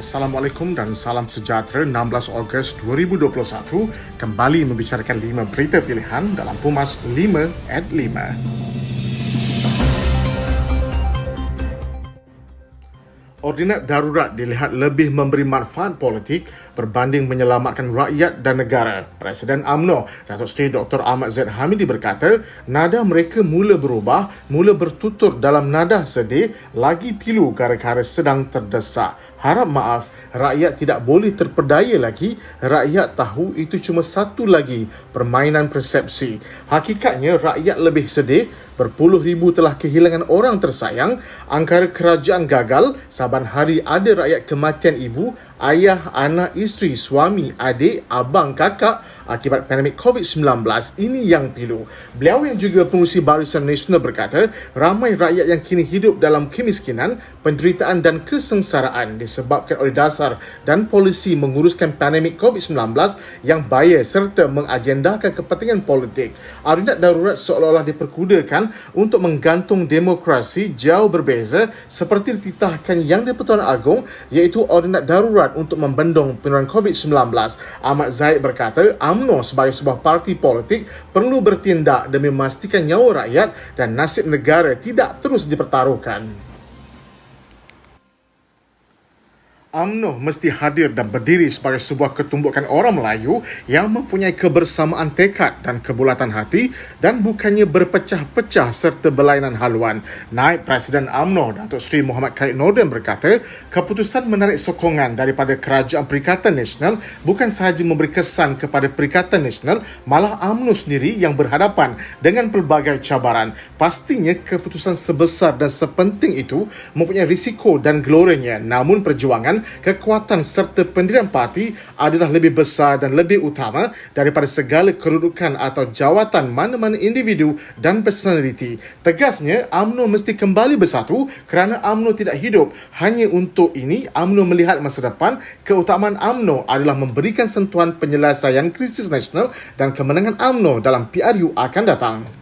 Assalamualaikum dan salam sejahtera 16 Ogos 2021 kembali membicarakan 5 berita pilihan dalam Pumas 5 at 5. Ordinat darurat dilihat lebih memberi manfaat politik berbanding menyelamatkan rakyat dan negara. Presiden AMNO, Datuk Seri Dr. Ahmad Zaid Hamidi berkata, nada mereka mula berubah, mula bertutur dalam nada sedih, lagi pilu gara-gara sedang terdesak. Harap maaf, rakyat tidak boleh terpedaya lagi. Rakyat tahu itu cuma satu lagi permainan persepsi. Hakikatnya, rakyat lebih sedih Berpuluh ribu telah kehilangan orang tersayang, angkara kerajaan gagal, saban hari ada rakyat kematian ibu, ayah, anak, isteri, suami, adik, abang, kakak akibat pandemik COVID-19. Ini yang pilu. Beliau yang juga pengurusi Barisan Nasional berkata, ramai rakyat yang kini hidup dalam kemiskinan, penderitaan dan kesengsaraan disebabkan oleh dasar dan polisi menguruskan pandemik COVID-19 yang bahaya serta mengagendakan kepentingan politik. Arinat darurat seolah-olah diperkudakan untuk menggantung demokrasi jauh berbeza seperti dititahkan Yang di-Pertuan Agong iaitu ordinat darurat untuk membendung penularan COVID-19. Ahmad Zaid berkata AMNO sebagai sebuah parti politik perlu bertindak demi memastikan nyawa rakyat dan nasib negara tidak terus dipertaruhkan. UMNO mesti hadir dan berdiri sebagai sebuah ketumbukan orang Melayu yang mempunyai kebersamaan tekad dan kebulatan hati dan bukannya berpecah-pecah serta berlainan haluan. Naib Presiden UMNO, Datuk Seri Muhammad Khalid Nordin berkata, keputusan menarik sokongan daripada Kerajaan Perikatan Nasional bukan sahaja memberi kesan kepada Perikatan Nasional, malah UMNO sendiri yang berhadapan dengan pelbagai cabaran. Pastinya keputusan sebesar dan sepenting itu mempunyai risiko dan glorinya, namun perjuangan kekuatan serta pendirian parti adalah lebih besar dan lebih utama daripada segala kedudukan atau jawatan mana-mana individu dan personaliti. Tegasnya, AMNO mesti kembali bersatu kerana AMNO tidak hidup hanya untuk ini. AMNO melihat masa depan, keutamaan AMNO adalah memberikan sentuhan penyelesaian krisis nasional dan kemenangan AMNO dalam PRU akan datang.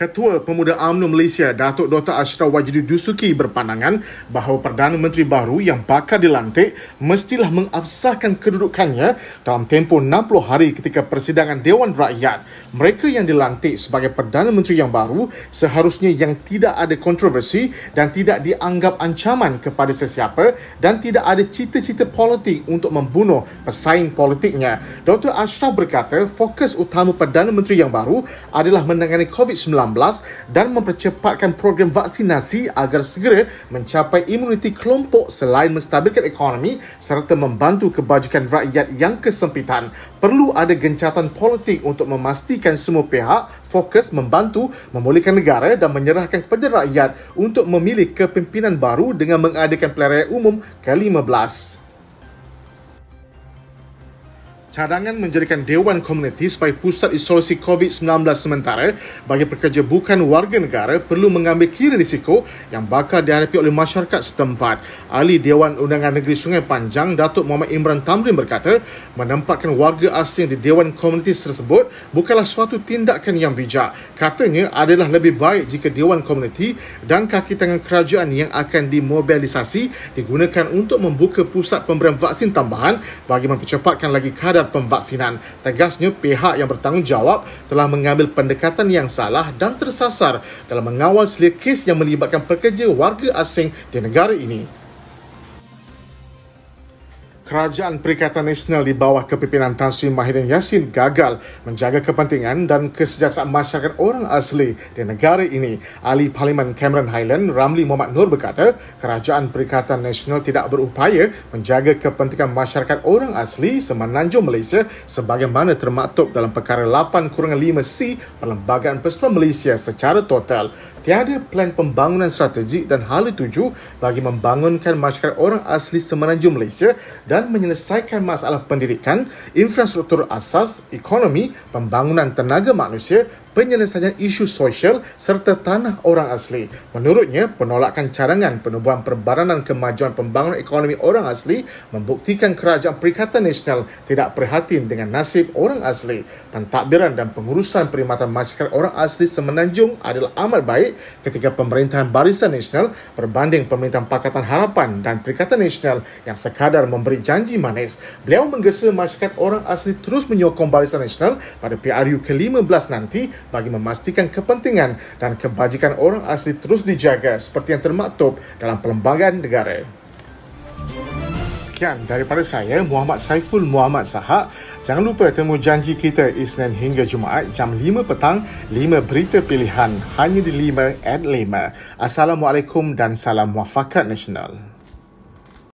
Ketua Pemuda UMNO Malaysia Datuk Dr. Ashraf Wajidi Dusuki berpandangan bahawa Perdana Menteri baru yang bakal dilantik mestilah mengabsahkan kedudukannya dalam tempoh 60 hari ketika persidangan Dewan Rakyat. Mereka yang dilantik sebagai Perdana Menteri yang baru seharusnya yang tidak ada kontroversi dan tidak dianggap ancaman kepada sesiapa dan tidak ada cita-cita politik untuk membunuh pesaing politiknya. Dr. Ashraf berkata fokus utama Perdana Menteri yang baru adalah menangani COVID-19 dan mempercepatkan program vaksinasi agar segera mencapai imuniti kelompok selain menstabilkan ekonomi serta membantu kebajikan rakyat yang kesempitan. Perlu ada gencatan politik untuk memastikan semua pihak fokus membantu memulihkan negara dan menyerahkan kepada rakyat untuk memilih kepimpinan baru dengan mengadakan pilihan umum ke-15 cadangan menjadikan Dewan Komuniti sebagai pusat isolasi COVID-19 sementara bagi pekerja bukan warga negara perlu mengambil kira risiko yang bakal dihadapi oleh masyarakat setempat. Ahli Dewan Undangan Negeri Sungai Panjang, Datuk Muhammad Imran Tamrin berkata, menempatkan warga asing di Dewan Komuniti tersebut bukanlah suatu tindakan yang bijak. Katanya adalah lebih baik jika Dewan Komuniti dan kaki tangan kerajaan yang akan dimobilisasi digunakan untuk membuka pusat pemberian vaksin tambahan bagi mempercepatkan lagi kadar kadar pemvaksinan. Tegasnya pihak yang bertanggungjawab telah mengambil pendekatan yang salah dan tersasar dalam mengawal selia kes yang melibatkan pekerja warga asing di negara ini. Kerajaan Perikatan Nasional di bawah kepimpinan Tan Sri Mahidin Yassin gagal menjaga kepentingan dan kesejahteraan masyarakat orang asli di negara ini. Ahli Parlimen Cameron Highland, Ramli Muhammad Nur berkata, Kerajaan Perikatan Nasional tidak berupaya menjaga kepentingan masyarakat orang asli semenanjung Malaysia sebagaimana termaktub dalam perkara 8 5C Perlembagaan Persatuan Malaysia secara total. Tiada plan pembangunan strategik dan hal tuju bagi membangunkan masyarakat orang asli semenanjung Malaysia dan dan menyelesaikan masalah pendidikan, infrastruktur asas, ekonomi, pembangunan tenaga manusia, penyelesaian isu sosial serta tanah orang asli. Menurutnya, penolakan cadangan penubuhan perbadanan kemajuan pembangunan ekonomi orang asli membuktikan kerajaan Perikatan Nasional tidak prihatin dengan nasib orang asli. Pentadbiran dan pengurusan perkhidmatan masyarakat orang asli semenanjung adalah amat baik ketika pemerintahan Barisan Nasional berbanding pemerintahan Pakatan Harapan dan Perikatan Nasional yang sekadar memberi janji manis. Beliau menggesa masyarakat orang asli terus menyokong Barisan Nasional pada PRU ke-15 nanti bagi memastikan kepentingan dan kebajikan orang asli terus dijaga seperti yang termaktub dalam Perlembagaan Negara. Sekian daripada saya, Muhammad Saiful Muhammad Sahak. Jangan lupa temu janji kita Isnin hingga Jumaat jam 5 petang, 5 berita pilihan hanya di 5 at 5. Assalamualaikum dan salam muafakat nasional.